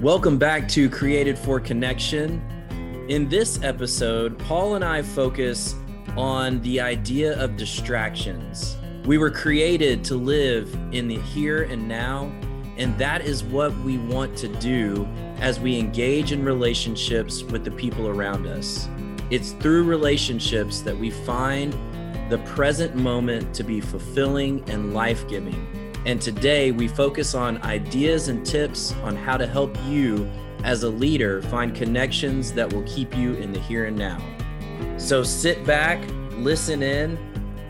Welcome back to Created for Connection. In this episode, Paul and I focus on the idea of distractions. We were created to live in the here and now, and that is what we want to do as we engage in relationships with the people around us. It's through relationships that we find the present moment to be fulfilling and life giving. And today we focus on ideas and tips on how to help you as a leader find connections that will keep you in the here and now. So sit back, listen in,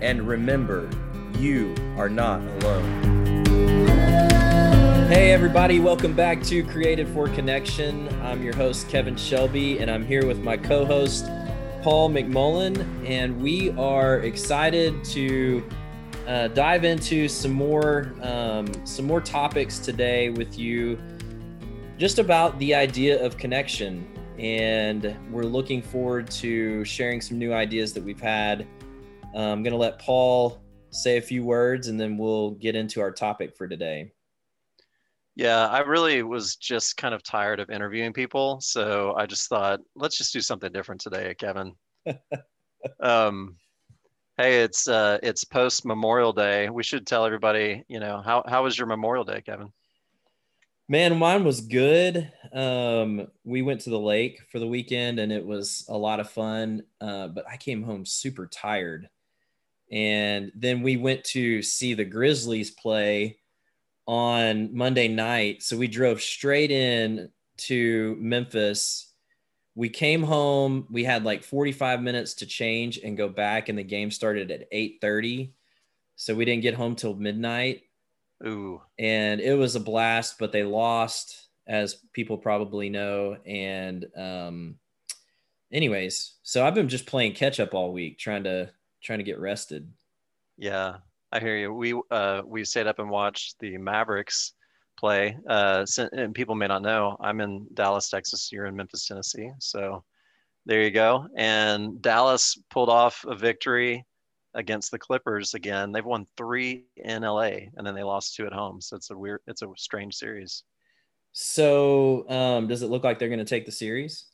and remember you are not alone. Hey, everybody, welcome back to Created for Connection. I'm your host, Kevin Shelby, and I'm here with my co host, Paul McMullen, and we are excited to uh, dive into some more um, some more topics today with you, just about the idea of connection, and we're looking forward to sharing some new ideas that we've had. Uh, I'm going to let Paul say a few words, and then we'll get into our topic for today. Yeah, I really was just kind of tired of interviewing people, so I just thought let's just do something different today, Kevin. um, Hey, it's uh, it's post Memorial Day. We should tell everybody, you know, how how was your Memorial Day, Kevin? Man, mine was good. Um, we went to the lake for the weekend, and it was a lot of fun. Uh, but I came home super tired, and then we went to see the Grizzlies play on Monday night. So we drove straight in to Memphis we came home we had like 45 minutes to change and go back and the game started at 8.30 so we didn't get home till midnight. Ooh. And it was a blast but they lost as people probably know. And um anyways so i've been just playing catch up all week trying to trying to get rested. Yeah i hear you. We uh we stayed up and watched the mavericks play. Uh, and people may not know, I'm in Dallas, Texas. You're in Memphis, Tennessee. So there you go. And Dallas pulled off a victory against the Clippers again. They've won three in LA, and then they lost two at home. So it's a weird, it's a strange series. So um, does it look like they're going to take the series?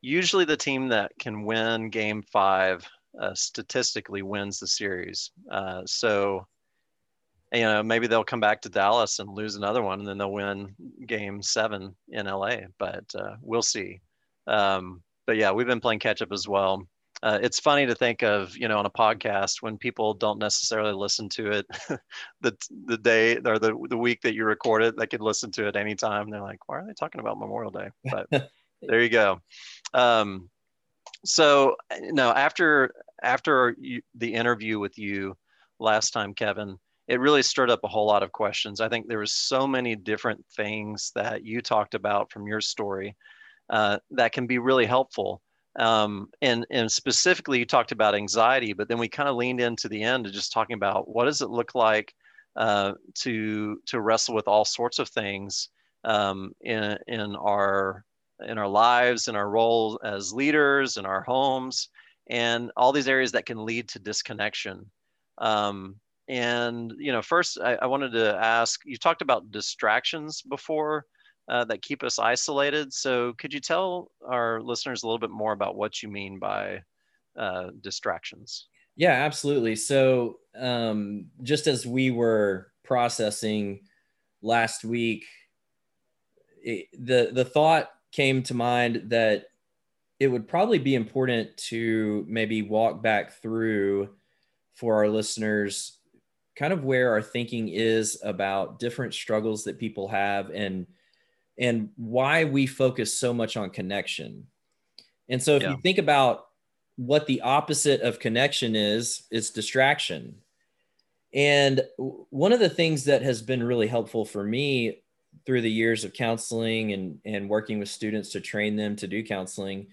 Usually, the team that can win Game Five uh, statistically wins the series. Uh, so you know maybe they'll come back to dallas and lose another one and then they'll win game seven in la but uh, we'll see. Um, but yeah we've been playing catch up as well. Uh, it's funny to think of you know on a podcast when people don't necessarily listen to it the the day or the, the week that you record it they could listen to it anytime. They're like why are they talking about memorial day? But there you go. Um, so no after after you, the interview with you last time kevin it really stirred up a whole lot of questions. I think there was so many different things that you talked about from your story uh, that can be really helpful. Um, and, and specifically, you talked about anxiety, but then we kind of leaned into the end of just talking about what does it look like uh, to to wrestle with all sorts of things um, in in our in our lives, in our role as leaders, in our homes, and all these areas that can lead to disconnection. Um, and you know, first I, I wanted to ask. You talked about distractions before uh, that keep us isolated. So could you tell our listeners a little bit more about what you mean by uh, distractions? Yeah, absolutely. So um, just as we were processing last week, it, the the thought came to mind that it would probably be important to maybe walk back through for our listeners kind of where our thinking is about different struggles that people have and and why we focus so much on connection. And so if yeah. you think about what the opposite of connection is, it's distraction. And one of the things that has been really helpful for me through the years of counseling and, and working with students to train them to do counseling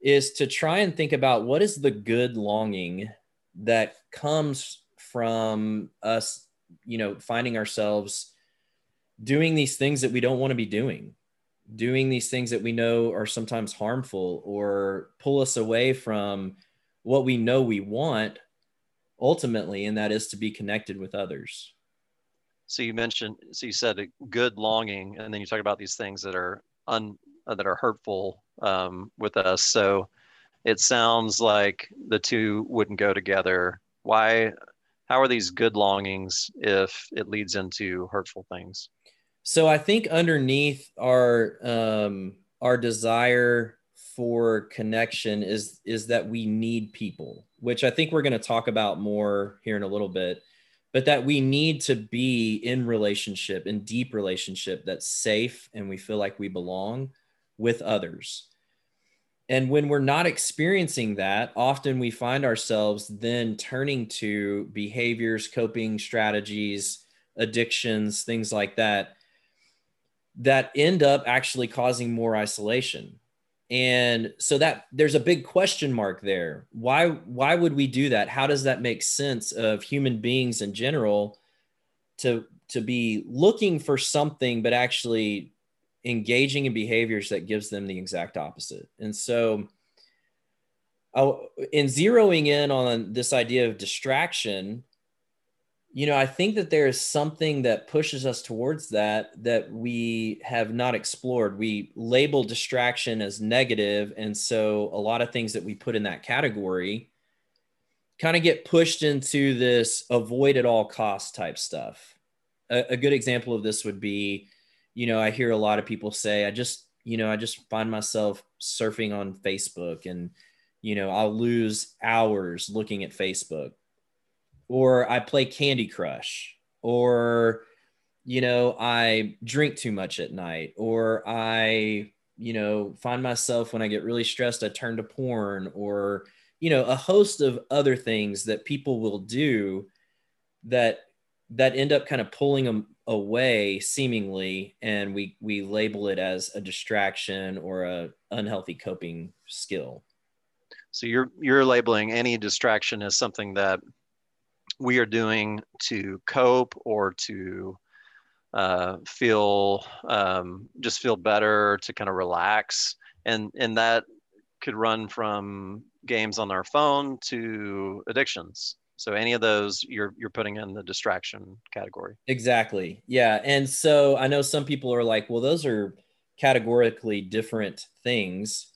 is to try and think about what is the good longing that comes from us, you know, finding ourselves doing these things that we don't want to be doing, doing these things that we know are sometimes harmful or pull us away from what we know we want ultimately, and that is to be connected with others. so you mentioned so you said a good longing and then you talk about these things that are un uh, that are hurtful um, with us so it sounds like the two wouldn't go together why how are these good longings if it leads into hurtful things? So i think underneath our um our desire for connection is is that we need people which i think we're going to talk about more here in a little bit but that we need to be in relationship in deep relationship that's safe and we feel like we belong with others and when we're not experiencing that often we find ourselves then turning to behaviors coping strategies addictions things like that that end up actually causing more isolation. And so that there's a big question mark there. Why why would we do that? How does that make sense of human beings in general to to be looking for something but actually engaging in behaviors that gives them the exact opposite. And so in zeroing in on this idea of distraction you know i think that there is something that pushes us towards that that we have not explored. We label distraction as negative and so a lot of things that we put in that category kind of get pushed into this avoid at all cost type stuff. A, a good example of this would be you know i hear a lot of people say i just you know i just find myself surfing on facebook and you know i'll lose hours looking at facebook. Or I play Candy Crush, or you know, I drink too much at night, or I, you know, find myself when I get really stressed, I turn to porn, or you know, a host of other things that people will do that that end up kind of pulling them away seemingly and we we label it as a distraction or a unhealthy coping skill. So you're you're labeling any distraction as something that we are doing to cope or to uh, feel um, just feel better to kind of relax. And and that could run from games on our phone to addictions so any of those you're you're putting in the distraction category exactly yeah and so i know some people are like well those are categorically different things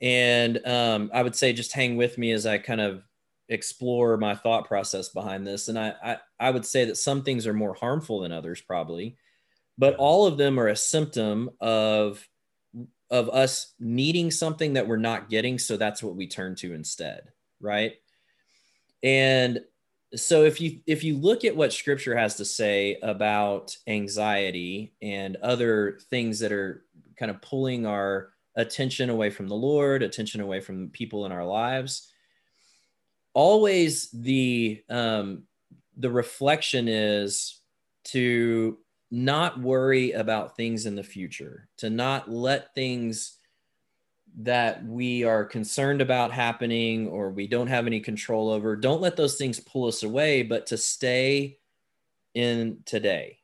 and um, i would say just hang with me as i kind of explore my thought process behind this. And I, I, I would say that some things are more harmful than others, probably, but all of them are a symptom of of us needing something that we're not getting. So that's what we turn to instead, right? And so if you if you look at what scripture has to say about anxiety and other things that are kind of pulling our attention away from the lord attention away from people in our lives always the um, the reflection is to not worry about things in the future, to not let things that we are concerned about happening or we don't have any control over, don't let those things pull us away, but to stay in today.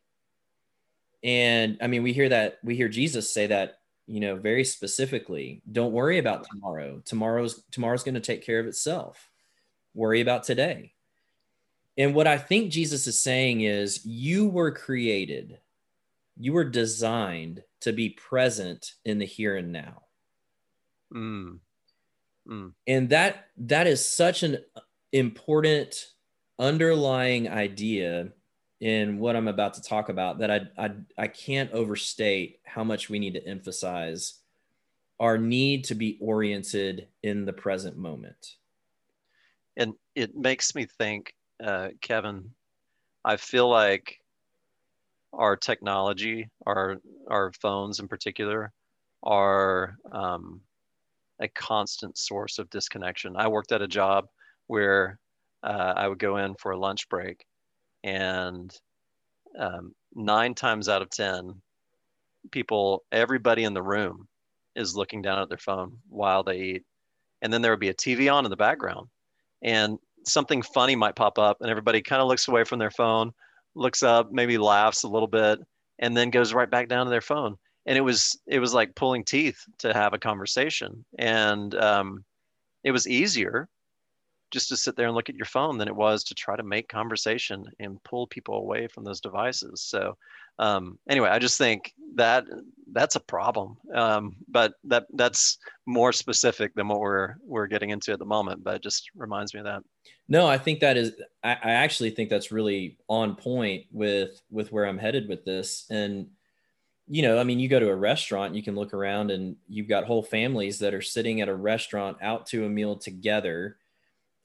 And I mean, we hear that, we hear Jesus say that, you know, very specifically, don't worry about tomorrow. Tomorrow's tomorrow's going to take care of itself worry about today. And what I think Jesus is saying is you were created, you were designed to be present in the here and now. Mm. Mm. And that that is such an important underlying idea in what I'm about to talk about that I, I I can't overstate how much we need to emphasize our need to be oriented in the present moment and it makes me think, uh, Kevin. I feel like our technology, our our phones in particular, are um, a constant source of disconnection. I worked at a job where uh, I would go in for a lunch break, and um, nine times out of ten, people, everybody in the room, is looking down at their phone while they eat, and then there would be a TV on in the background, and something funny might pop up and everybody kind of looks away from their phone looks up maybe laughs a little bit and then goes right back down to their phone and it was it was like pulling teeth to have a conversation and um, it was easier just to sit there and look at your phone than it was to try to make conversation and pull people away from those devices. So um, anyway, I just think that that's a problem. Um, but that that's more specific than what we're we're getting into at the moment. But it just reminds me of that. No, I think that is. I, I actually think that's really on point with with where I'm headed with this. And you know, I mean, you go to a restaurant, you can look around, and you've got whole families that are sitting at a restaurant out to a meal together.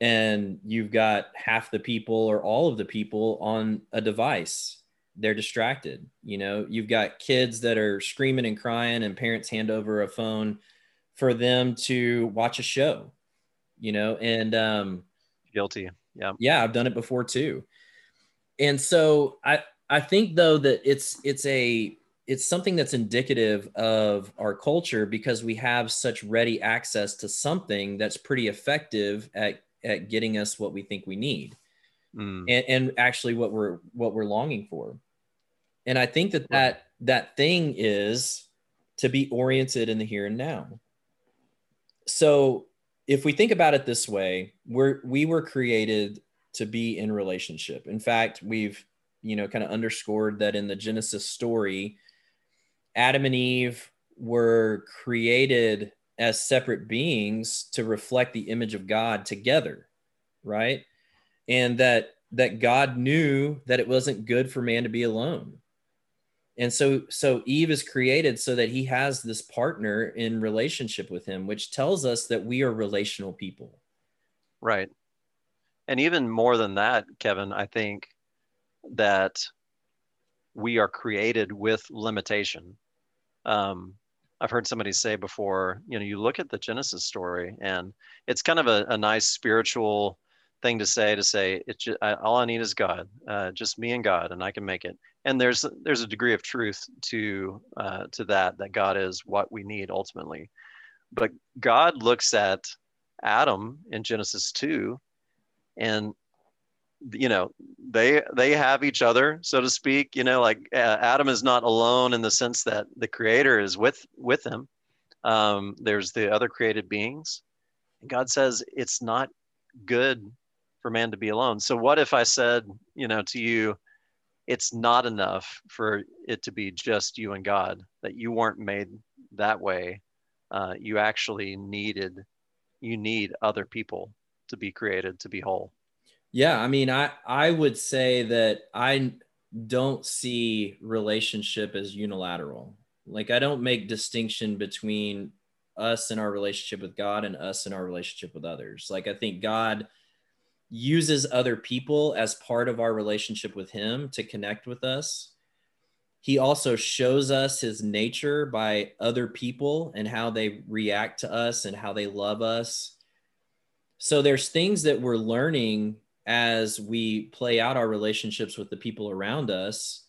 And you've got half the people or all of the people on a device. They're distracted you know? You've got kids that are screaming and crying and parents hand over a phone for them to watch a show you know? And um guilty. Yeah. Yeah i've done it before too. And so i i think though that it's it's a it's something that's indicative of our culture because we have such ready access to something that's pretty effective at at getting us what we think we need mm. and, and actually what we're what we're longing for. And i think that that that thing is to be oriented in the here and now. So if we think about it this way we're we were created to be in relationship. In fact we've you know kind of underscored that in the genesis story adam and eve were created as separate beings to reflect the image of God together, right? And that that God knew that it wasn't good for man to be alone. And so so Eve is created so that he has this partner in relationship with him, which tells us that we are relational people. Right. And even more than that, Kevin, I think that we are created with limitation. Um, I've heard somebody say before, you know, you look at the Genesis story and it's kind of a, a nice spiritual thing to say to say it's just, I, all I need is God, uh, just me and God, and I can make it. And there's there's a degree of truth to uh, to that that God is what we need ultimately. But God looks at Adam in Genesis two, and you know they they have each other so to speak you know like uh, adam is not alone in the sense that the creator is with with him. Um, there's the other created beings. And god says it's not good for man to be alone. So what if i said you know to you it's not enough for it to be just you and god that you weren't made that way. Uh, you actually needed you need other people to be created to be whole yeah, I mean, I I would say that I don't see relationship as unilateral. Like I don't make distinction between us and our relationship with God and us and our relationship with others. Like I think God uses other people as part of our relationship with him to connect with us. He also shows us his nature by other people and how they react to us and how they love us. So there's things that we're learning as we play out our relationships with the people around us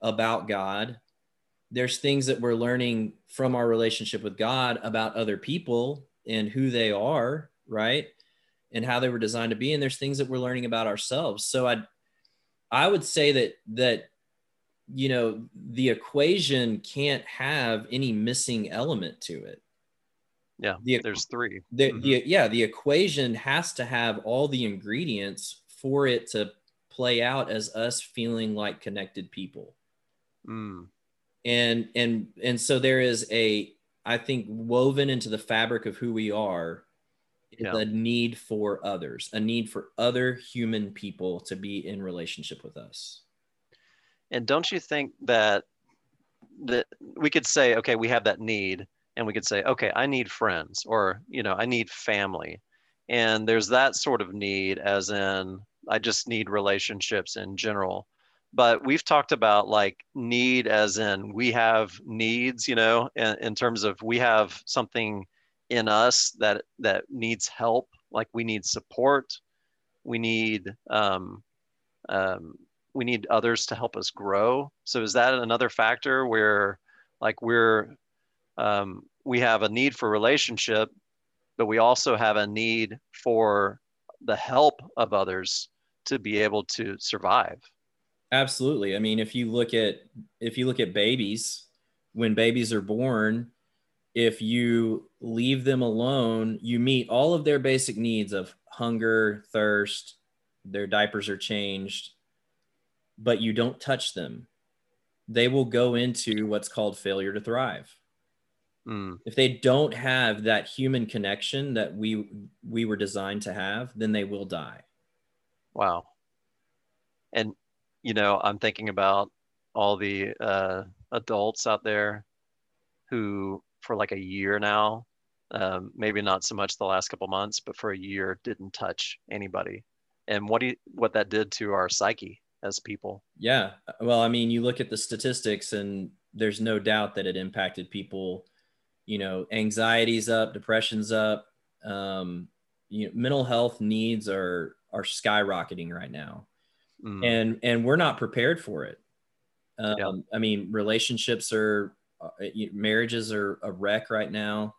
about God. There's things that we're learning from our relationship with God about other people and who they are, right? And how they were designed to be. And there's things that we're learning about ourselves. So I I would say that that you know the equation can't have any missing element to it yeah, the, there's three. The, mm-hmm. the, yeah, the equation has to have all the ingredients for it to play out as us feeling like connected people. Mm. And and and so there is a I think woven into the fabric of who we are yeah. a need for others, a need for other human people to be in relationship with us. And don't you think that that we could say, okay, we have that need, and we could say okay i need friends or you know i need family. And there's that sort of need as in i just need relationships in general. But we've talked about like need as in we have needs you know in, in terms of we have something in us that that needs help like we need support we need um, um, we need others to help us grow. So is that another factor where like we're um, we have a need for relationship, but we also have a need for the help of others to be able to survive. Absolutely. I mean, if you look at if you look at babies, when babies are born, if you leave them alone, you meet all of their basic needs of hunger, thirst, their diapers are changed, but you don't touch them. They will go into what's called failure to thrive. Mm. If they don't have that human connection that we we were designed to have, then they will die. Wow. And you know, I'm thinking about all the uh, adults out there who, for like a year now, um, maybe not so much the last couple months, but for a year didn't touch anybody, and what do you, what that did to our psyche as people. Yeah, well, I mean, you look at the statistics, and there's no doubt that it impacted people. You know, anxiety's up, depression's up. Um, you know, mental health needs are are skyrocketing right now, Mm. and and we're not prepared for it. Um, Yeah. I mean, relationships are, uh, marriages are a wreck right now.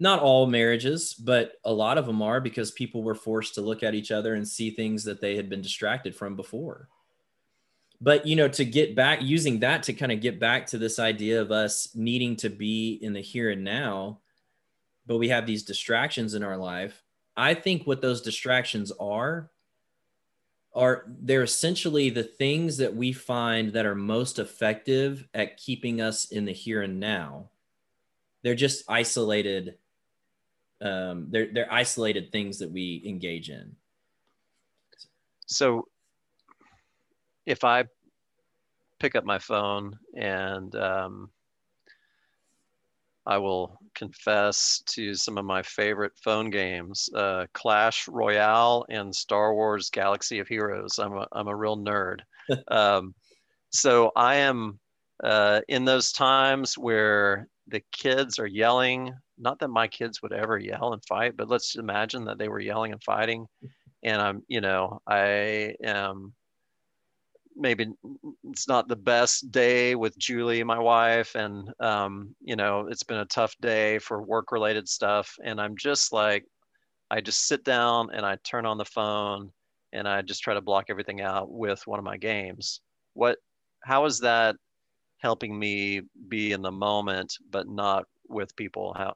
Not all marriages, but a lot of them are because people were forced to look at each other and see things that they had been distracted from before. But, you know, to get back, using that to kind of get back to this idea of us needing to be in the here and now, but we have these distractions in our life. I think what those distractions are are they're essentially the things that we find that are most effective at keeping us in the here and now they're just isolated um, they're they're isolated things that we engage in So if I pick up my phone and um, I will confess to some of my favorite phone games, uh, Clash Royale and Star Wars Galaxy of Heroes. I'm a, I'm a real nerd. um, so I am uh, in those times where the kids are yelling. Not that my kids would ever yell and fight, but let's imagine that they were yelling and fighting. And I'm, you know, I am maybe it's not the best day with Julie, my wife, and um, you know, it's been a tough day for work-related stuff, and I'm just like, I just sit down and I turn on the phone and I just try to block everything out with one of my games. What, how is that helping me be in the moment, but not with people? How,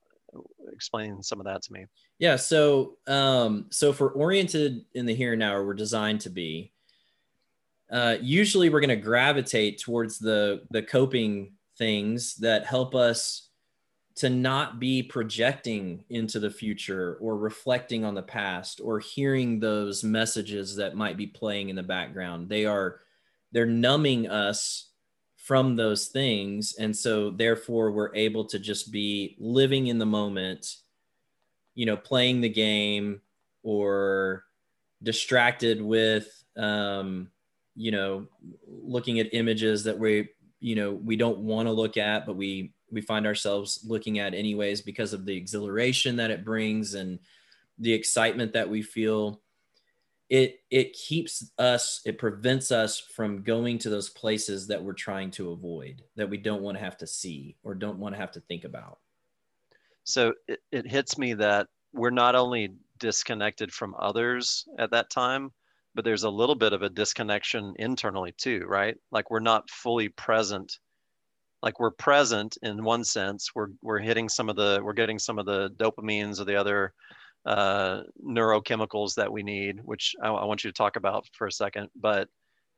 explain some of that to me. yeah so um so we're oriented in the here and now we're designed to be uh, usually we're going to gravitate towards the the coping things that help us to not be projecting into the future or reflecting on the past or hearing those messages that might be playing in the background. They are they're numbing us from those things. And so therefore we're able to just be living in the moment you know playing the game or distracted with um, you know looking at images that we you know we don't want to look at but we we find ourselves looking at anyways because of the exhilaration that it brings and the excitement that we feel. It it keeps us it prevents us from going to those places that we're trying to avoid that we don't want to have to see or don't want to have to think about. So it, it hits me that we're not only disconnected from others at that time, but there's a little bit of a disconnection internally too, right? Like we're not fully present. Like we're present in one sense. We're we're hitting some of the we're getting some of the dopamines or the other uh, neurochemicals that we need, which I, I want you to talk about for a second. But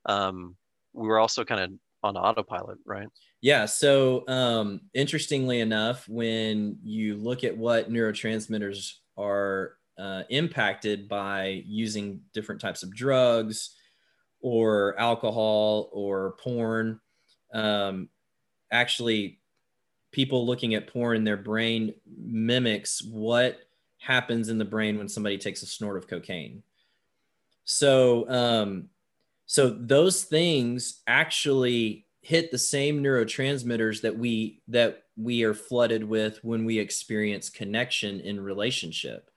um, we were also kind of on autopilot, right? Yeah. So, um, interestingly enough, when you look at what neurotransmitters are uh, impacted by using different types of drugs or alcohol or porn, um, actually, people looking at porn, in their brain mimics what happens in the brain when somebody takes a snort of cocaine. So, um, so those things actually hit the same neurotransmitters that we that we are flooded with when we experience connection in relationship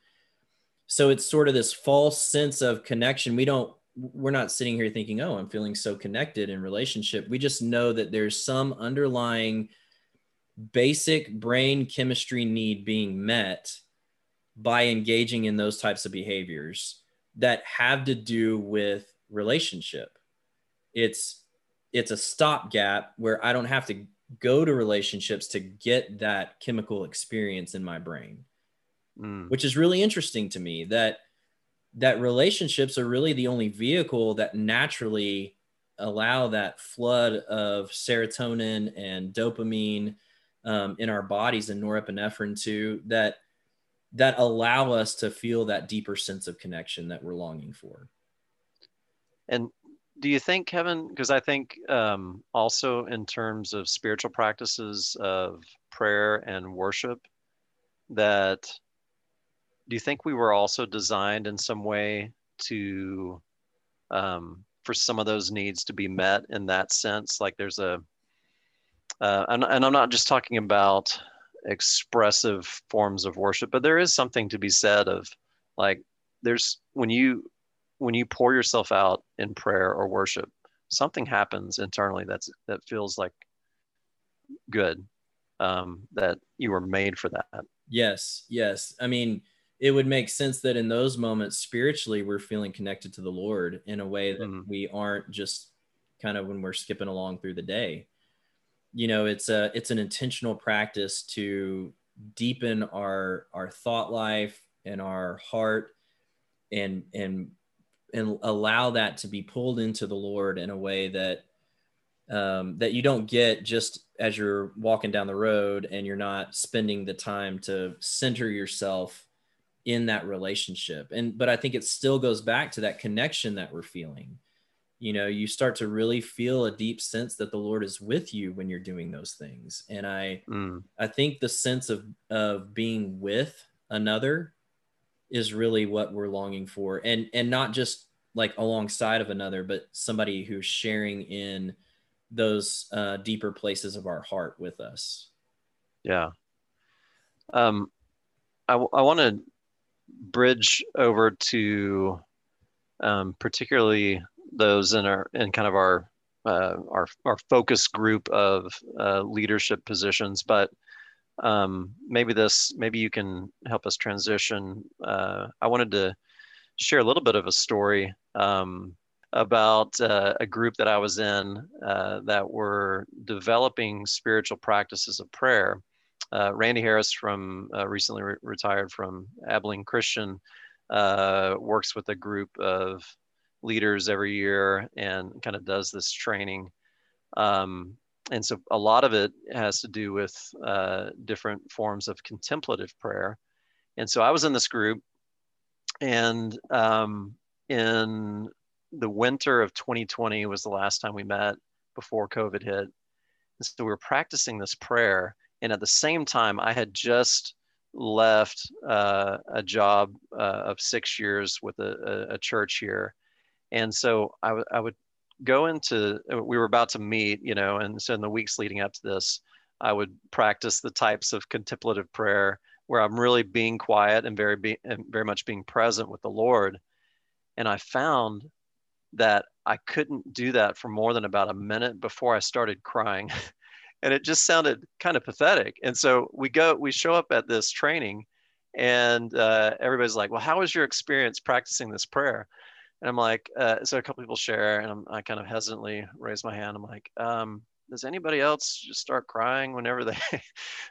so it's sort of this false sense of connection. We don't we're not sitting here thinking oh i'm feeling so connected in relationship. We just know that there's some underlying basic brain chemistry need being met by engaging in those types of behaviors that have to do with relationship. It's it's a stopgap where I don't have to go to relationships to get that chemical experience in my brain mm. which is really interesting to me that that relationships are really the only vehicle that naturally allow that flood of serotonin and dopamine um, in our bodies and norepinephrine too that that allow us to feel that deeper sense of connection that we're longing for and do you think kevin because i think um, also in terms of spiritual practices of prayer and worship that do you think we were also designed in some way to um, for some of those needs to be met in that sense? Like there's a uh, and, and i'm not just talking about expressive forms of worship but there is something to be said of like there's when you when you pour yourself out in prayer or worship something happens internally that's that feels like good um, that you were made for that. Yes yes. I mean it would make sense that in those moments spiritually we're feeling connected to the lord in a way that mm. we aren't just kind of when we're skipping along through the day you know it's a it's an intentional practice to deepen our our thought life and our heart and and and allow that to be pulled into the lord in a way that um, that you don't get just as you're walking down the road and you're not spending the time to center yourself in that relationship. And but i think it still goes back to that connection that we're feeling. You know you start to really feel a deep sense that the lord is with you when you're doing those things. And i mm. i think the sense of of being with another is really what we're longing for. And and not just like alongside of another but somebody who's sharing in those uh, deeper places of our heart with us. Yeah. Um i, I want to bridge over to um, particularly those in our in kind of our uh, our our focus group of uh, leadership positions, but um, maybe this maybe you can help us transition. Uh, I wanted to share a little bit of a story um, about uh, a group that I was in uh, that were developing spiritual practices of prayer uh, Randy Harris from uh, recently re- retired from Abilene Christian uh, works with a group of leaders every year and kind of does this training. Um, and so a lot of it has to do with uh, different forms of contemplative prayer. And so I was in this group, and um, in the winter of 2020 was the last time we met before COVID hit. And so we were practicing this prayer and at the same time, I had just left uh, a job uh, of six years with a, a, church here. And so I, w- I would go into, we were about to meet, you know, and so in the weeks leading up to this, I would practice the types of contemplative prayer where I'm really being quiet and very, be, and very much being present with the Lord. And I found that I couldn't do that for more than about a minute before I started crying. and it just sounded kind of pathetic. And so we go, we show up at this training, and uh, everybody's like, "Well, how was your experience practicing this prayer?" And I'm like, uh, so a couple people share, and I'm, i kind of hesitantly raise my hand. I'm like, um, does anybody else just start crying whenever they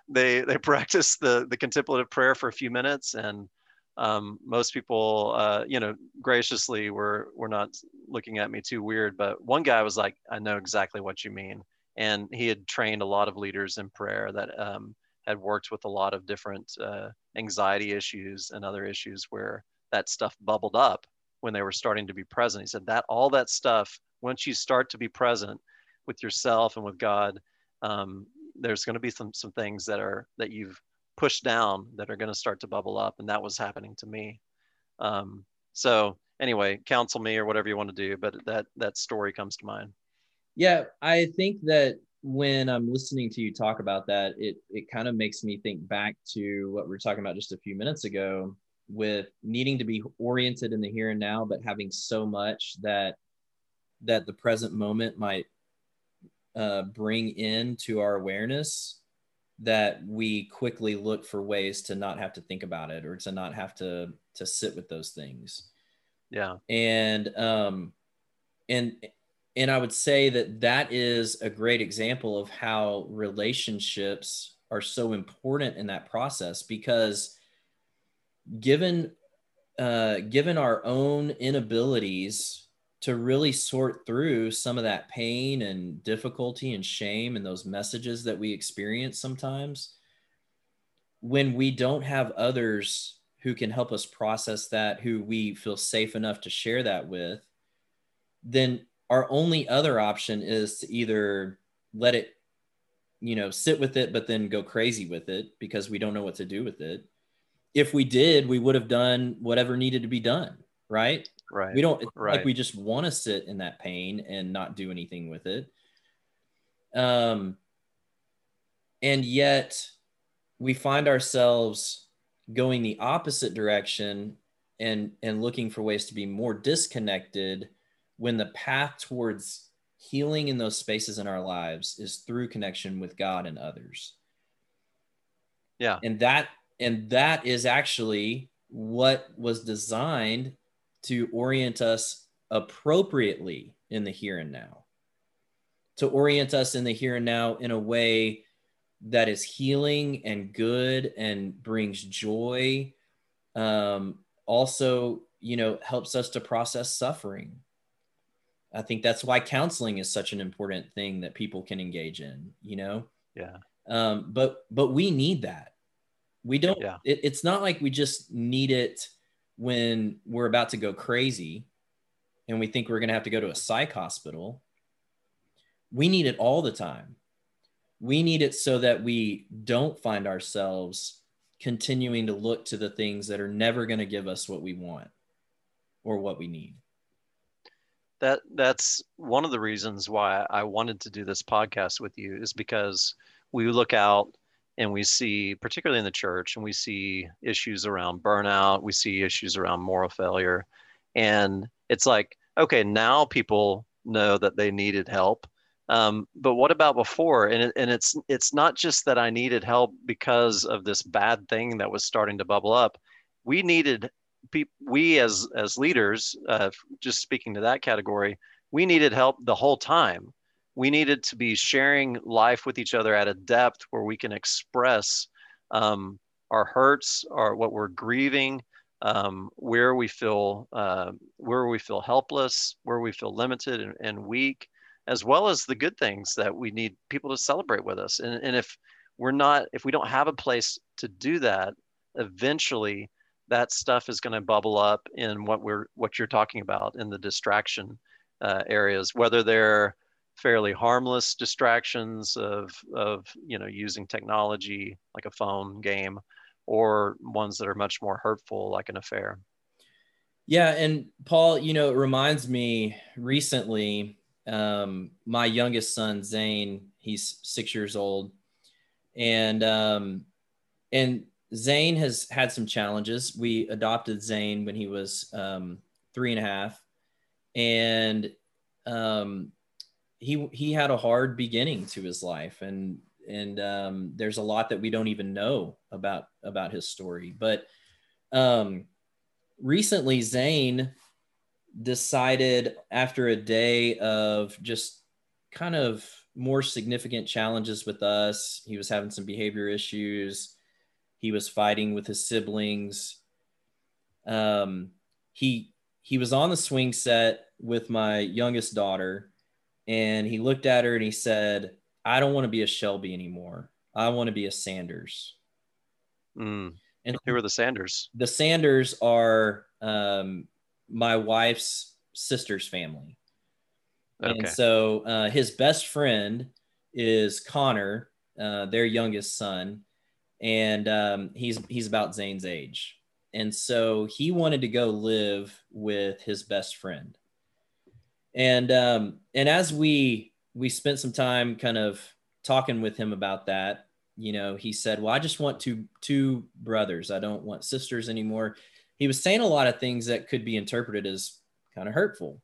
they they practice the the contemplative prayer for a few minutes? And um, most people, uh, you know, graciously were were not looking at me too weird. But one guy was like, I know exactly what you mean and he had trained a lot of leaders in prayer that um, had worked with a lot of different uh, anxiety issues and other issues where that stuff bubbled up when they were starting to be present. He said that all that stuff, once you start to be present with yourself and with God, um, there's going to be some some things that are that you've pushed down that are going to start to bubble up, and that was happening to me. Um, so anyway, counsel me or whatever you want to do, but that that story comes to mind. Yeah, I think that when I'm listening to you talk about that, it it kind of makes me think back to what we were talking about just a few minutes ago with needing to be oriented in the here and now, but having so much that that the present moment might uh, bring into our awareness that we quickly look for ways to not have to think about it or to not have to to sit with those things. Yeah. And um and and I would say that that is a great example of how relationships are so important in that process because given uh, given our own inabilities to really sort through some of that pain and difficulty and shame and those messages that we experience sometimes when we don't have others who can help us process that who we feel safe enough to share that with then our only other option is to either let it you know sit with it but then go crazy with it because we don't know what to do with it. If we did we would have done whatever needed to be done right? Right we don't right. like we just want to sit in that pain and not do anything with it. Um and yet we find ourselves going the opposite direction and and looking for ways to be more disconnected when the path towards healing in those spaces in our lives is through connection with God and others. Yeah. And that and that is actually what was designed to orient us appropriately in the here and now. To orient us in the here and now in a way that is healing and good and brings joy. Um, also, you know, helps us to process suffering. I think that's why counseling is such an important thing that people can engage in, you know? Yeah. Um, but but we need that. We don't Yeah. it, it's not like we just need it when we're about to go crazy and we think we're gonna have to go to a psych hospital. We need it all the time we need it so that we don't find ourselves continuing to look to the things that are never going to give us what we want or what we need that that's one of the reasons why I wanted to do this podcast with you is because we look out and we see particularly in the church and we see issues around burnout we see issues around moral failure and it's like okay now people know that they needed help um, but what about before? And it, and it's it's not just that I needed help because of this bad thing that was starting to bubble up. We needed we as as leaders, uh, just speaking to that category, we needed help the whole time. We needed to be sharing life with each other at a depth where we can express um, our hurts, or what we're grieving, um, where we feel uh, where we feel helpless, where we feel limited and, and weak as well as the good things that we need people to celebrate with us. And, and if we're not, if we don't have a place to do that, eventually that stuff is going to bubble up in what we're, what you're talking about in the distraction uh, areas, whether they're fairly harmless distractions of, of, you know, using technology like a phone game or ones that are much more hurtful like an affair. Yeah. And Paul, you know, it reminds me recently, um, my youngest son Zane, he's six years old, and um, and Zane has had some challenges. We adopted Zane when he was um, three and a half, and um, he he had a hard beginning to his life, and and um, there's a lot that we don't even know about about his story. But um, recently, Zane decided after a day of just kind of more significant challenges with us, he was having some behavior issues. He was fighting with his siblings. Um, he he was on the swing set with my youngest daughter, and he looked at her and he said, "I don't want to be a Shelby anymore. I want to be a Sanders." Mm. And who are the Sanders? The Sanders are um, my wife's sister's family. Okay. And so uh, his best friend is Connor, uh, their youngest son, and um, he's he's about Zane's age. And so he wanted to go live with his best friend. And um, and as we we spent some time kind of talking with him about that, you know, he said, "Well, I just want two two brothers. I don't want sisters anymore." he was saying a lot of things that could be interpreted as kind of hurtful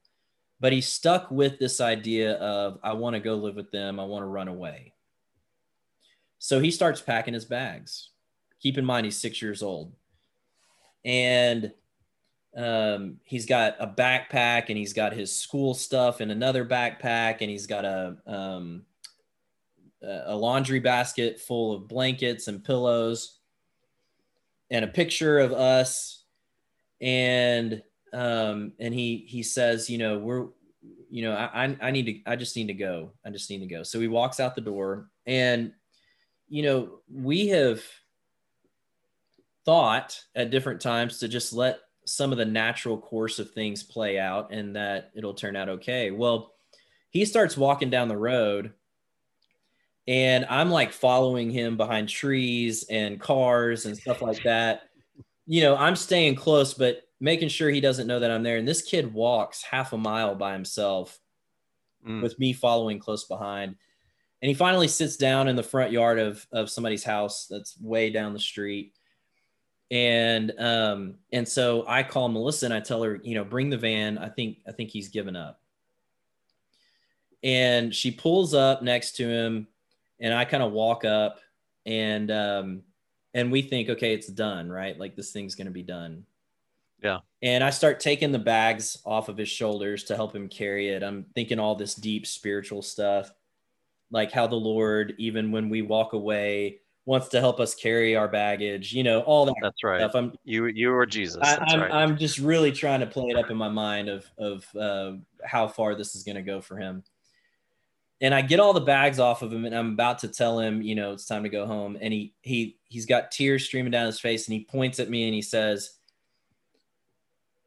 but he stuck with this idea of i want to go live with them i want to run away so he starts packing his bags. Keep in mind he's six years old. And um, he's got a backpack and he's got his school stuff in another backpack and he's got a um, a laundry basket full of blankets and pillows and a picture of us. And um, and he he says you know we're you know I, I need to i just need to go. I just need to go. So he walks out the door and you know we have thought at different times to just let some of the natural course of things play out and that it'll turn out okay. Well, he starts walking down the road and I'm like following him behind trees and cars and stuff like that. You know, I'm staying close, but making sure he doesn't know that I'm there. And this kid walks half a mile by himself mm. with me following close behind. And he finally sits down in the front yard of, of somebody's house that's way down the street. And um and so i call melissa and i tell her you know bring the van. I think i think he's given up. And she pulls up next to him and i kind of walk up and um and we think okay it's done right? Like this thing's going to be done. Yeah. And i start taking the bags off of his shoulders to help him carry it. I'm thinking all this deep spiritual stuff like how the lord even when we walk away wants to help us carry our baggage, you know, all that. That's right. Stuff. I'm, you, you or Jesus. I, am I'm, right. I'm just really trying to play it up in my mind of, of uh, how far this is going to go for him. And I get all the bags off of him and I'm about to tell him, you know, it's time to go home. And he, he, he's got tears streaming down his face and he points at me and he says,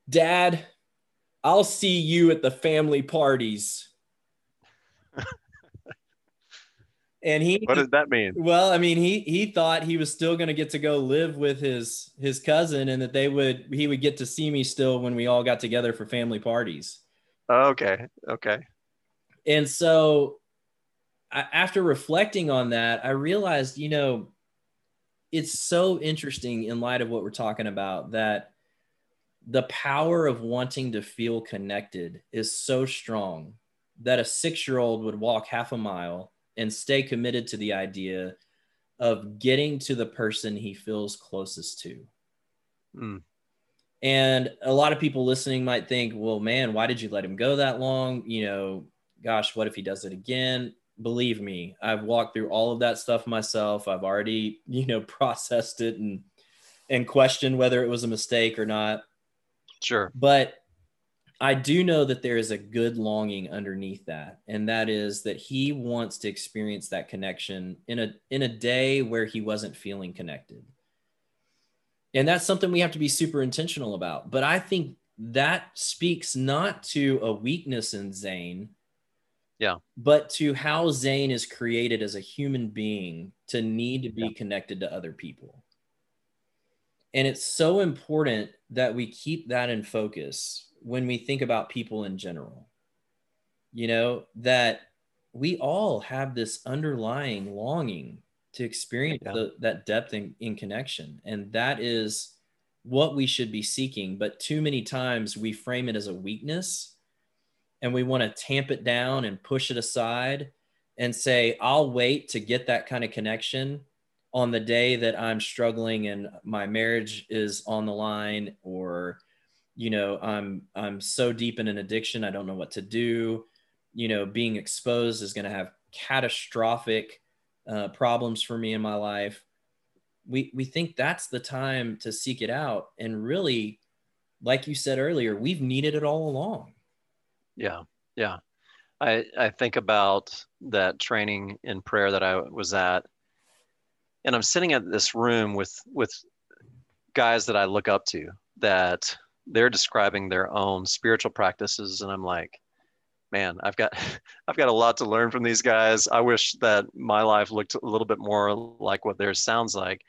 dad, I'll see you at the family parties. and he what does that mean? Well i mean he he thought he was still going to get to go live with his his cousin and that they would he would get to see me still when we all got together for family parties. Okay okay. And so I, after reflecting on that i realized you know it's so interesting in light of what we're talking about that the power of wanting to feel connected is so strong that a six year old would walk half a mile and stay committed to the idea of getting to the person he feels closest to. Mm. And a lot of people listening might think, well, man, why did you let him go that long? You know, gosh, what if he does it again? Believe me, I've walked through all of that stuff myself. I've already, you know, processed it and and questioned whether it was a mistake or not. Sure. But I do know that there is a good longing underneath that, and that is that he wants to experience that connection in a in a day where he wasn't feeling connected. And that's something we have to be super intentional about. But I think that speaks not to a weakness in Zane, yeah, but to how Zane is created as a human being to need to be yeah. connected to other people. And it's so important that we keep that in focus when we think about people in general. You know, that we all have this underlying longing to experience yeah. the, that depth in, in connection. And that is what we should be seeking. But too many times we frame it as a weakness and we want to tamp it down and push it aside and say, I'll wait to get that kind of connection on the day that I'm struggling and my marriage is on the line or you know i'm i'm so deep in an addiction i don't know what to do. You know being exposed is going to have catastrophic uh, problems for me in my life. We we think that's the time to seek it out. And really like you said earlier we've needed it all along. Yeah yeah. I i think about that training in prayer that i was at and i'm sitting at this room with with guys that i look up to that they're describing their own spiritual practices and i'm like man i've got i've got a lot to learn from these guys. I wish that my life looked a little bit more like what theirs sounds like.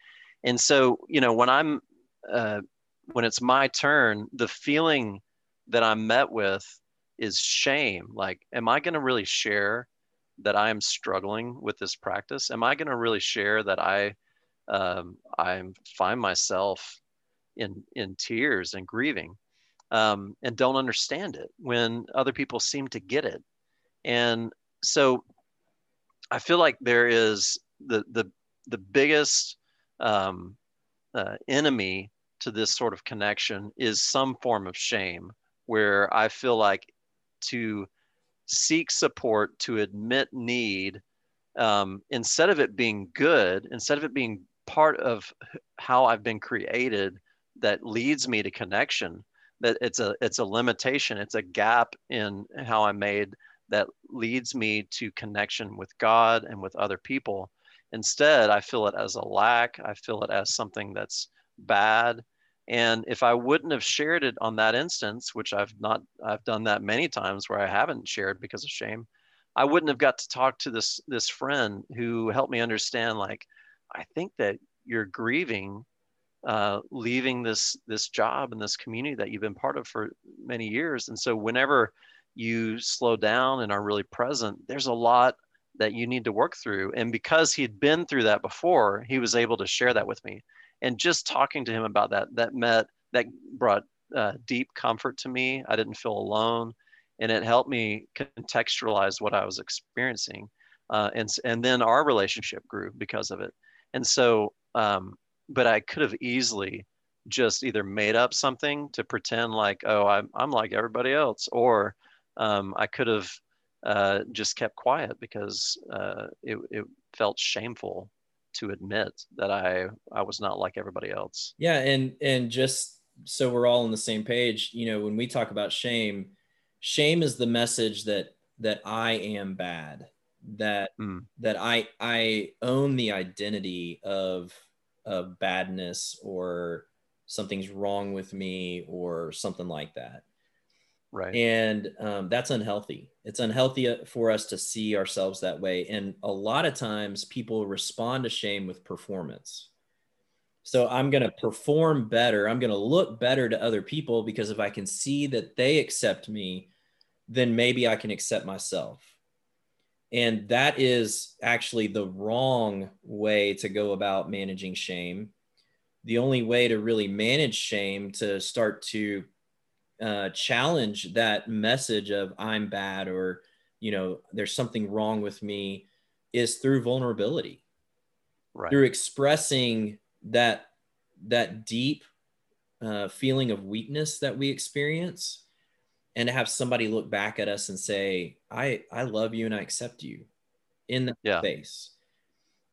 And so you know when i'm uh, when it's my turn the feeling that i'm met with is shame. Like am i going to really share that i am struggling with this practice? Am i going to really share that i um, i find myself in in tears and grieving um, and don't understand it when other people seem to get it. And so i feel like there is the the the biggest um, uh, enemy to this sort of connection is some form of shame where I feel like to seek support, to admit need, um, instead of it being good, instead of it being part of how I've been created that leads me to connection, that it's a it's a limitation, it's a gap in how I'm made that leads me to connection with God and with other people. Instead, I feel it as a lack. I feel it as something that's bad. And if I wouldn't have shared it on that instance, which I've not, I've done that many times where I haven't shared because of shame, I wouldn't have got to talk to this this friend who helped me understand. Like, I think that you're grieving, uh, leaving this this job and this community that you've been part of for many years. And so, whenever you slow down and are really present, there's a lot that you need to work through. And because he'd been through that before, he was able to share that with me. And just talking to him about that, that met, that brought uh, deep comfort to me. I didn't feel alone. And it helped me contextualize what I was experiencing. Uh, and, and then our relationship grew because of it. And so, um, but I could have easily just either made up something to pretend like, oh, I'm, I'm like everybody else, or um, I could have uh, just kept quiet because uh, it, it felt shameful to admit that I I was not like everybody else. Yeah, and and just so we're all on the same page, you know, when we talk about shame, shame is the message that that I am bad, that mm. that I I own the identity of of badness or something's wrong with me or something like that. Right. And um, that's unhealthy. It's unhealthy uh, for us to see ourselves that way. And a lot of times people respond to shame with performance. So I'm going to perform better. I'm going to look better to other people because if I can see that they accept me, then maybe I can accept myself. And that is actually the wrong way to go about managing shame. The only way to really manage shame to start to uh, challenge that message of I'm bad or you know there's something wrong with me is through vulnerability right. through expressing that that deep uh, feeling of weakness that we experience and to have somebody look back at us and say i i love you and i accept you in the yeah. face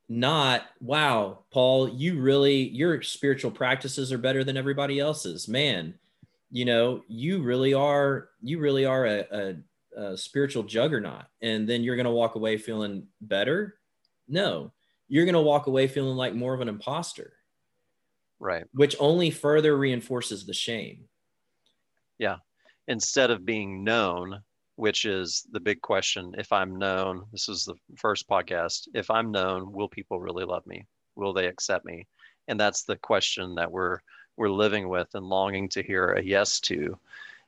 not wow paul you really your spiritual practices are better than everybody else's. Man you know you really are you really are a, a, a spiritual juggernaut. And then you're going to walk away feeling better? No. You're going to walk away feeling like more of an imposter. Right. Which only further reinforces the shame. Yeah instead of being known which is the big question if i'm known this is the first podcast if i'm known will people really love me will they accept me and that's the question that we're we're living with and longing to hear a yes to.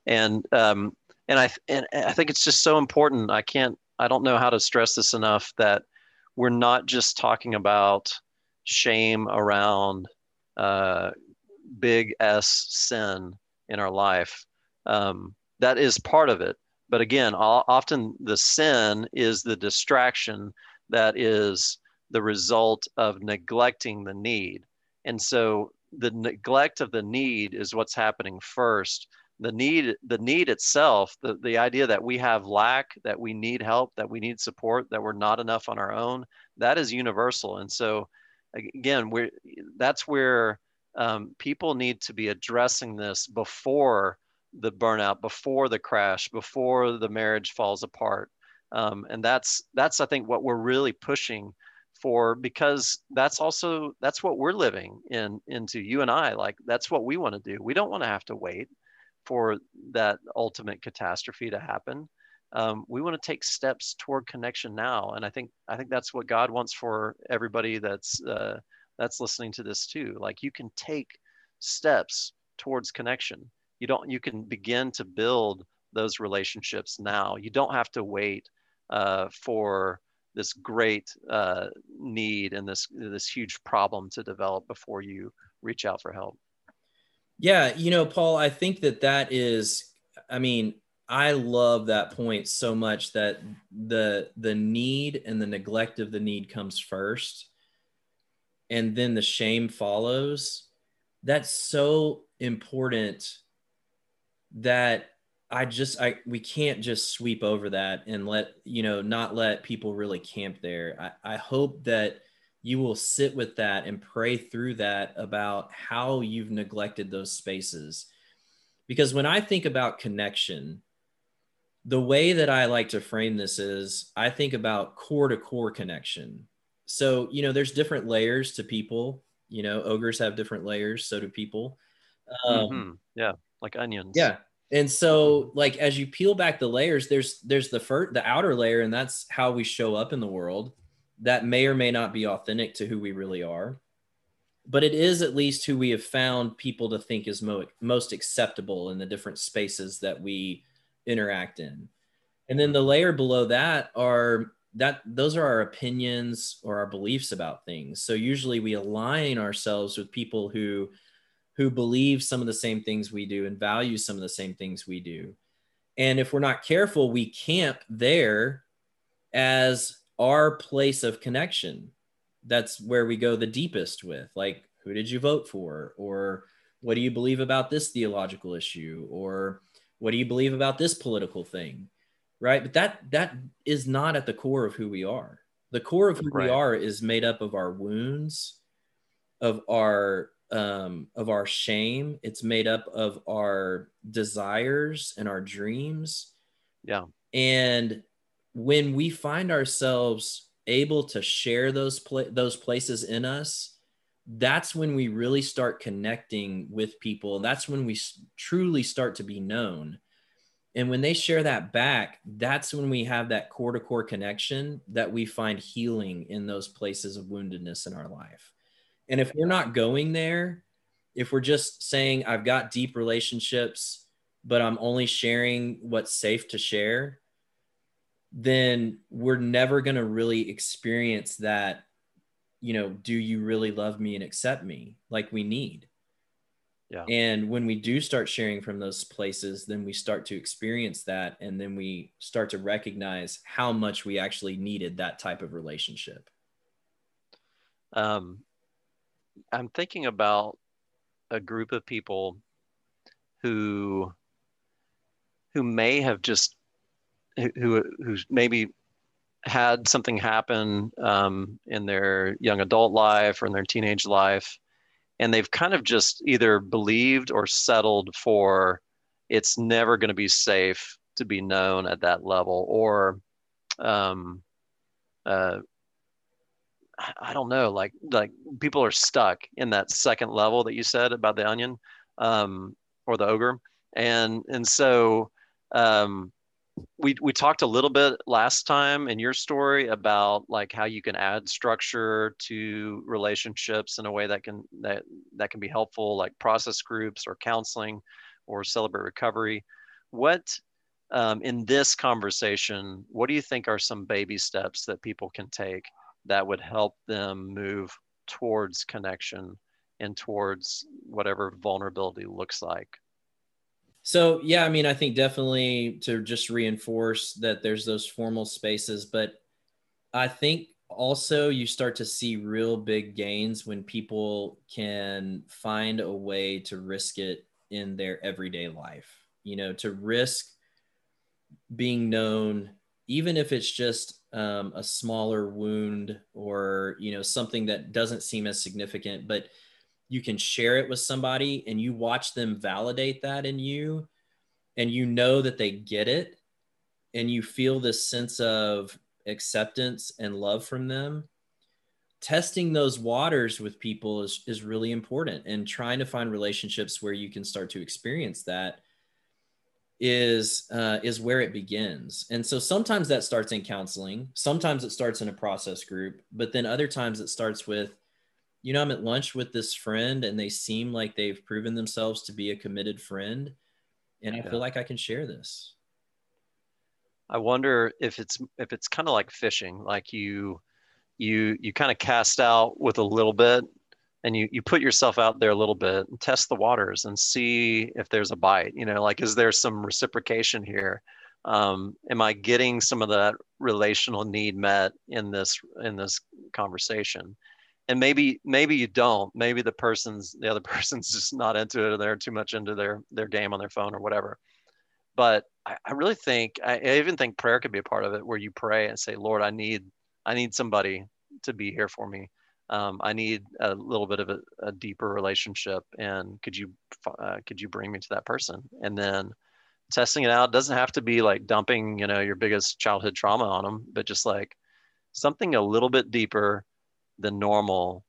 And um, and I and I think it's just so important. I can't I don't know how to stress this enough that we're not just talking about shame around uh, big S sin in our life. Um, that is part of it. But again, often the sin is the distraction that is the result of neglecting the need. And so the neglect of the need is what's happening first the need the need itself the, the idea that we have lack that we need help that we need support that we're not enough on our own that is universal and so again we're that's where um, people need to be addressing this before the burnout before the crash before the marriage falls apart um, and that's that's i think what we're really pushing for because that's also that's what we're living in into you and I like that's what we want to do. We don't want to have to wait for that ultimate catastrophe to happen. Um, we want to take steps toward connection now, and I think I think that's what God wants for everybody that's uh, that's listening to this too. Like you can take steps towards connection. You don't. You can begin to build those relationships now. You don't have to wait uh, for this great uh, need and this this huge problem to develop before you reach out for help yeah you know paul i think that that is i mean i love that point so much that the the need and the neglect of the need comes first and then the shame follows that's so important that I just I we can't just sweep over that and let you know not let people really camp there. I, I hope that you will sit with that and pray through that about how you've neglected those spaces. Because when I think about connection, the way that I like to frame this is I think about core to core connection. So, you know, there's different layers to people. You know, ogres have different layers, so do people. Um, mm-hmm. Yeah, like onions. Yeah. And so, like as you peel back the layers, there's there's the first the outer layer, and that's how we show up in the world. That may or may not be authentic to who we really are, but it is at least who we have found people to think is mo- most acceptable in the different spaces that we interact in. And then the layer below that are that those are our opinions or our beliefs about things. So usually we align ourselves with people who who believe some of the same things we do and value some of the same things we do. And if we're not careful, we camp there as our place of connection. That's where we go the deepest with like who did you vote for or what do you believe about this theological issue or what do you believe about this political thing? Right. But that that is not at the core of who we are. The core of who right. we are is made up of our wounds, of our um, of our shame. It's made up of our desires and our dreams. Yeah. And when we find ourselves able to share those pla- those places in us, that's when we really start connecting with people. That's when we truly start to be known. And when they share that back, that's when we have that core to core connection that we find healing in those places of woundedness in our life. And if we're not going there, if we're just saying, I've got deep relationships, but I'm only sharing what's safe to share, then we're never going to really experience that you know, do you really love me and accept me like we need? Yeah. And when we do start sharing from those places, then we start to experience that. And then we start to recognize how much we actually needed that type of relationship. Um, I'm thinking about a group of people who who may have just who who maybe had something happen um, in their young adult life or in their teenage life, and they've kind of just either believed or settled for it's never going to be safe to be known at that level, or um, uh, I don't know, like like people are stuck in that second level that you said about the onion um, or the ogre, and and so um, we we talked a little bit last time in your story about like how you can add structure to relationships in a way that can that that can be helpful like process groups or counseling or celebrate recovery. What um, in this conversation what do you think are some baby steps that people can take that would help them move towards connection and towards whatever vulnerability looks like so yeah, I mean, I think definitely to just reinforce that there's those formal spaces, but I think also you start to see real big gains when people can find a way to risk it in their everyday life. You know, to risk being known, even if it's just um, a smaller wound or you know something that doesn't seem as significant, but you can share it with somebody and you watch them validate that in you and you know that they get it and you feel this sense of acceptance and love from them testing those waters with people is, is really important and trying to find relationships where you can start to experience that is uh, is where it begins and so sometimes that starts in counseling sometimes it starts in a process group but then other times it starts with you know, I'm at lunch with this friend and they seem like they've proven themselves to be a committed friend. And I feel like I can share this. I wonder if it's if it's kind of like fishing, like you you you kind of cast out with a little bit and you you put yourself out there a little bit and test the waters and see if there's a bite you know like is there some reciprocation here? Um, am i getting some of that relational need met in this in this conversation? And maybe maybe you don't. Maybe the person's the other person's just not into it or they're too much into their their game on their phone or whatever. But I, I really think I, I even think prayer could be a part of it where you pray and say lord i need i need somebody to be here for me um, i need a little bit of a, a deeper relationship and could you uh, could you bring me to that person? And then testing it out doesn't have to be like dumping you know your biggest childhood trauma on them but just like something a little bit deeper than normal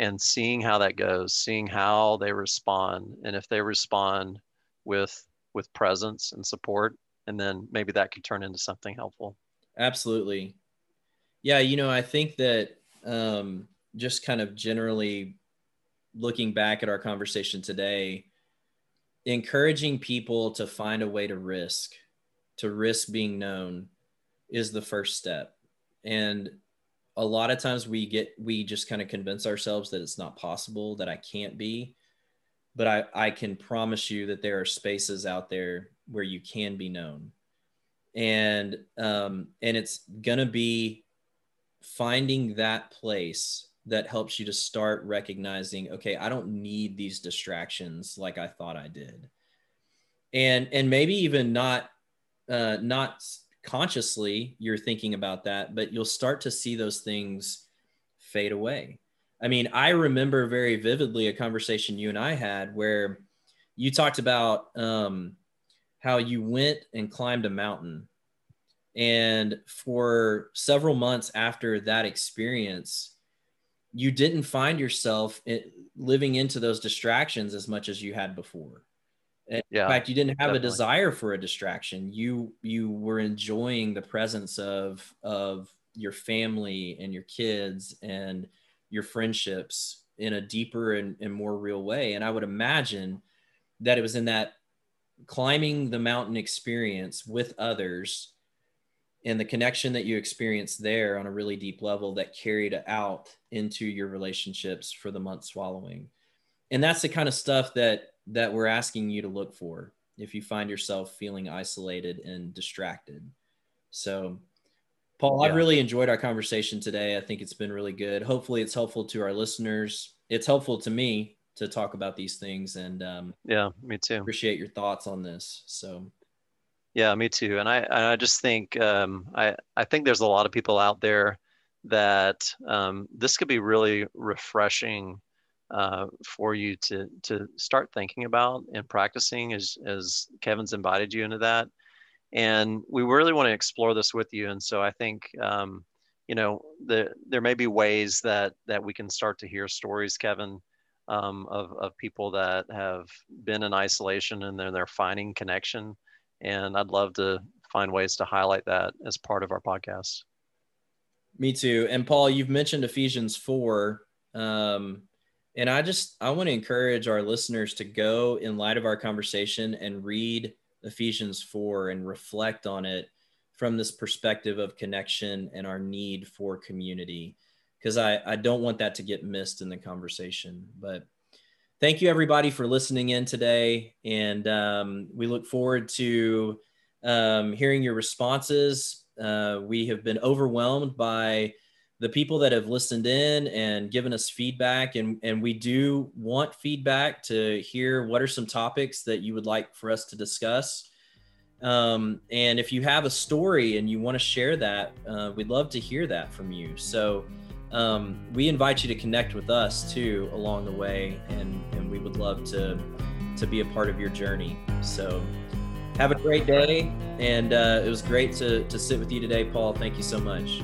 and seeing how that goes seeing how they respond and if they respond with with presence and support and then maybe that could turn into something helpful. Absolutely. Yeah you know i think that um, just kind of generally looking back at our conversation today encouraging people to find a way to risk to risk being known is the first step. And a lot of times we get we just kind of convince ourselves that it's not possible that i can't be. But i i can promise you that there are spaces out there where you can be known. And um and it's gonna be finding that place that helps you to start recognizing okay i don't need these distractions like i thought i did and and maybe even not uh not consciously you're thinking about that, but you'll start to see those things fade away. I mean, I remember very vividly a conversation you and I had where you talked about um, how you went and climbed a mountain. And for several months after that experience, you didn't find yourself living into those distractions as much as you had before. In yeah, fact, you didn't have definitely. a desire for a distraction. You you were enjoying the presence of of your family and your kids and your friendships in a deeper and, and more real way. And I would imagine that it was in that climbing the mountain experience with others and the connection that you experienced there on a really deep level that carried out into your relationships for the months following. And that's the kind of stuff that that we're asking you to look for if you find yourself feeling isolated and distracted. So, Paul, yeah. I've really enjoyed our conversation today. I think it's been really good. Hopefully, it's helpful to our listeners. It's helpful to me to talk about these things. And um, yeah, me too. Appreciate your thoughts on this. So, yeah, me too. And I, I just think um, I, I think there's a lot of people out there that um, this could be really refreshing uh, for you to to start thinking about and practicing as as Kevin's invited you into that. And we really want to explore this with you. And so I think um, you know the, there may be ways that that we can start to hear stories, Kevin, um, of of people that have been in isolation and then they're finding connection. And I'd love to find ways to highlight that as part of our podcast. Me too. And Paul, you've mentioned Ephesians four. Um, and I just I want to encourage our listeners to go in light of our conversation and read Ephesians 4 and reflect on it from this perspective of connection and our need for community because I, I don't want that to get missed in the conversation. But thank you everybody for listening in today. And um, we look forward to um, hearing your responses. Uh, we have been overwhelmed by the people that have listened in and given us feedback and, and we do want feedback to hear what are some topics that you would like for us to discuss um, and if you have a story and you want to share that uh, we'd love to hear that from you so um, we invite you to connect with us too along the way and, and we would love to to be a part of your journey so have a great day and uh, it was great to, to sit with you today paul thank you so much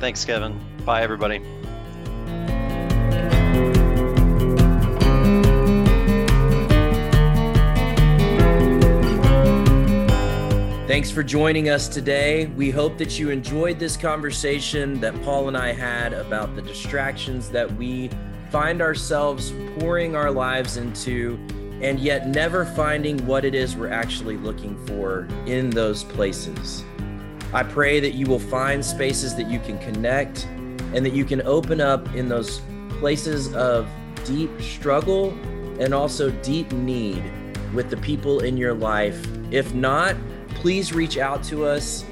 Thanks, Kevin. Bye, everybody. Thanks for joining us today. We hope that you enjoyed this conversation that Paul and I had about the distractions that we find ourselves pouring our lives into and yet never finding what it is we're actually looking for in those places. I pray that you will find spaces that you can connect and that you can open up in those places of deep struggle and also deep need with the people in your life. If not, please reach out to us.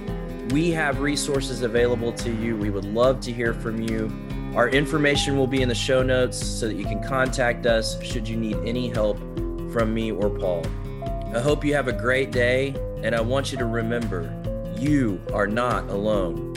We have resources available to you. We would love to hear from you. Our information will be in the show notes so that you can contact us should you need any help from me or Paul. I hope you have a great day, and I want you to remember you are not alone.